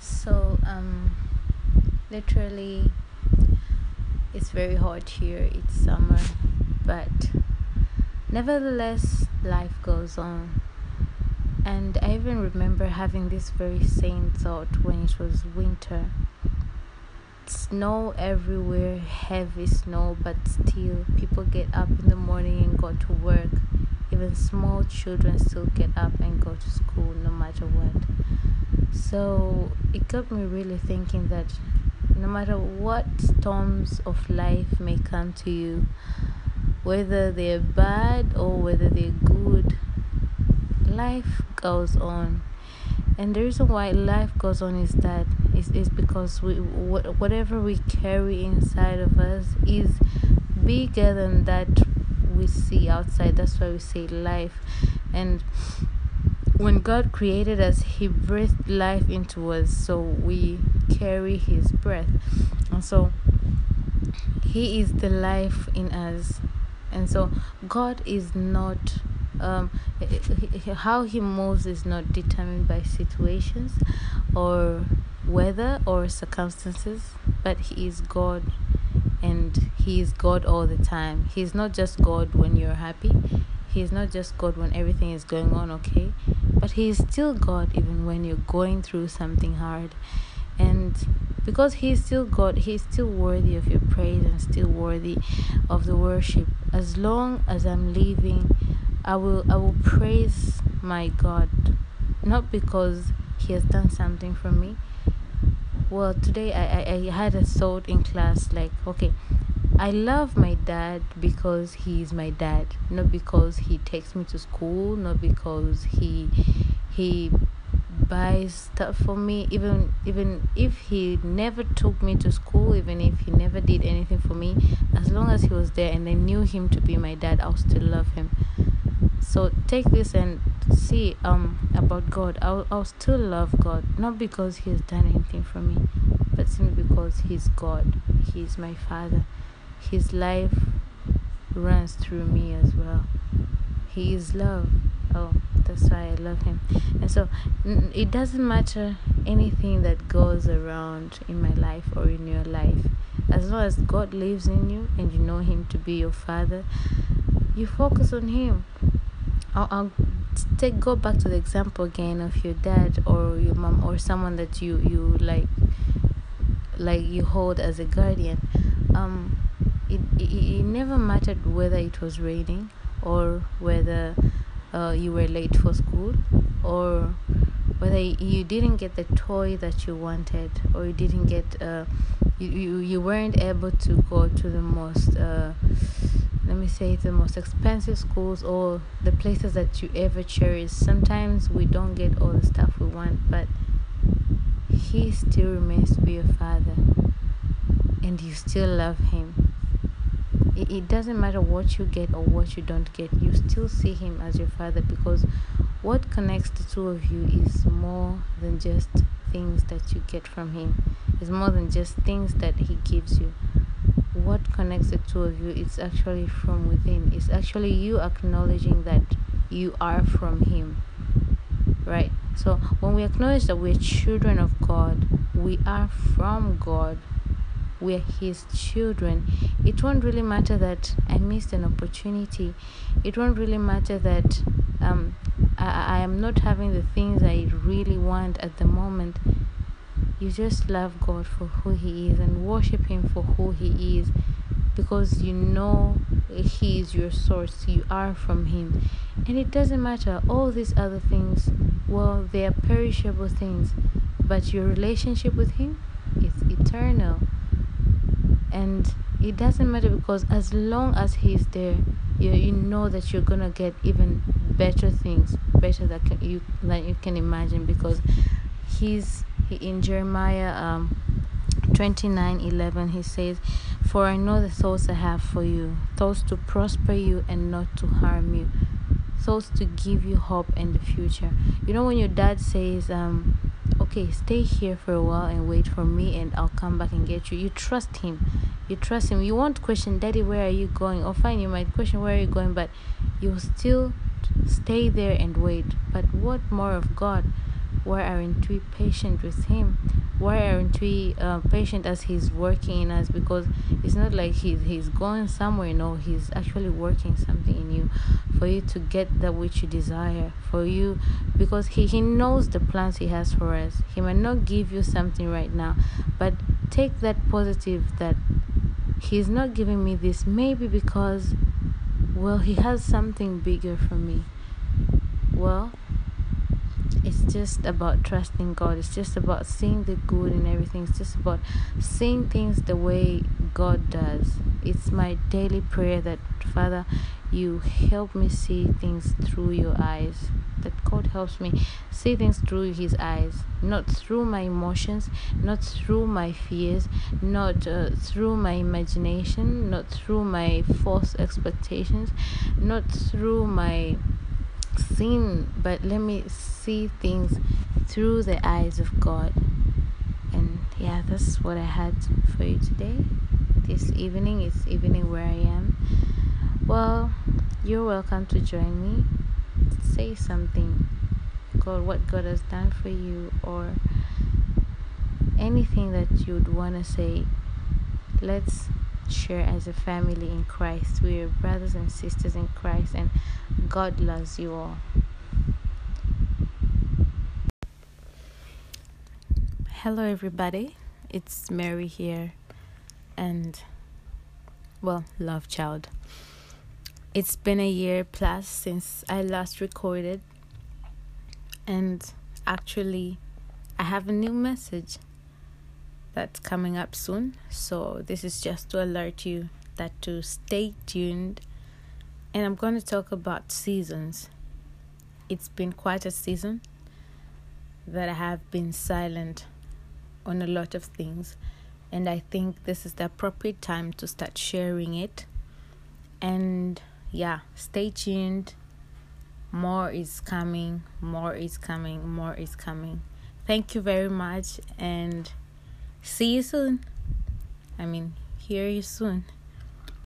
So, um, literally, it's very hot here. It's summer, but nevertheless, life goes on. And I even remember having this very same thought when it was winter. Snow everywhere, heavy snow, but still, people get up in the morning and go to work. Even small children still get up and go to school no matter what. So it got me really thinking that no matter what storms of life may come to you, whether they're bad or whether they're good, life goes on. And the reason why life goes on is that is, is because we whatever we carry inside of us is bigger than that we see outside. That's why we say life. And when God created us, He breathed life into us, so we carry His breath. And so He is the life in us. And so God is not, um, how He moves is not determined by situations or weather or circumstances, but He is God and He is God all the time. He's not just God when you're happy, He's not just God when everything is going on okay, but He is still God even when you're going through something hard. And because He is still God, He is still worthy of your praise and still worthy of the worship. As long as I'm living, I will I will praise my God, not because He has done something for me. Well, today I, I, I had a thought in class like, okay, I love my dad because he is my dad, not because he takes me to school, not because he he buys stuff for me. Even even if he never took me to school even if he never did anything for me as long as he was there and i knew him to be my dad i'll still love him so take this and see um about god i'll, I'll still love god not because he has done anything for me but simply because he's god he's my father his life runs through me as well. He is love. Oh, that's why I love him. And so it doesn't matter anything that goes around in my life or in your life. As long as God lives in you and you know him to be your father, you focus on him. I'll, I'll take go back to the example again of your dad or your mom or someone that you you like like you hold as a guardian. Um it, it, it never mattered whether it was raining or whether uh, you were late for school or whether you didn't get the toy that you wanted or you didn't get uh, you, you, you weren't able to go to the most uh, let me say the most expensive schools or the places that you ever cherish. Sometimes we don't get all the stuff we want but he still remains to be your father and you still love him. It, it doesn't matter what you get or what you don't get you still see him as your father because what connects the two of you is more than just things that you get from him. It's more than just things that he gives you what connects the two of you is actually from within. It's actually you acknowledging that you are from him right? So when we acknowledge that we're children of god we are from god we're his children it won't really matter that i missed an opportunity. It won't really matter that um I, I am not having the things i really want at the moment you just love god for who he is and worship him for who he is because you know he is your source. You are from him. And it doesn't matter all these other things. Well they are perishable things but your relationship with him is eternal. And it doesn't matter because as long as he's there you, you know that you're gonna get even better things better than you than you can imagine because he's he, in jeremiah um 29 11 he says for i know the thoughts i have for you thoughts to prosper you and not to harm you thoughts to give you hope in the future. You know when your dad says um okay stay here for a while and wait for me and i'll come back and get you you trust him. You trust him. You won't question daddy where are you going? Or fine you might question where are you going? But you'll still stay there and wait. But what more of god why aren't we patient with him? Why aren't we uh, patient as he's working in us? Because it's not like he's he's going somewhere. No he's actually working something in you for you to get that which you desire for you. Because he, he knows the plans he has for us. He might not give you something right now but take that positive that he's not giving me this maybe because well he has something bigger for me. Well just about trusting God. It's just about seeing the good in everything. It's just about seeing things the way God does. It's my daily prayer that, Father, you help me see things through your eyes. That God helps me see things through His eyes, not through my emotions, not through my fears, not uh, through my imagination, not through my false expectations, not through my sin, but let me see things through the eyes of God. And yeah, that's what I had for you today. This evening, it's evening where I am. Well, you're welcome to join me. Say something. God, what God has done for you, or anything that you'd want to say. Let's share as a family in Christ. We are brothers and sisters in Christ, and God loves you all. Hello, everybody. It's Mary here, and well, love child. It's been a year plus since I last recorded, and actually, I have a new message that's coming up soon. So, this is just to alert you that to stay tuned. And I'm going to talk about seasons. It's been quite a season that I have been silent on a lot of things. And I think this is the appropriate time to start sharing it. And yeah, stay tuned. More is coming, more is coming, more is coming. Thank you very much. And See you soon. I mean, hear you soon.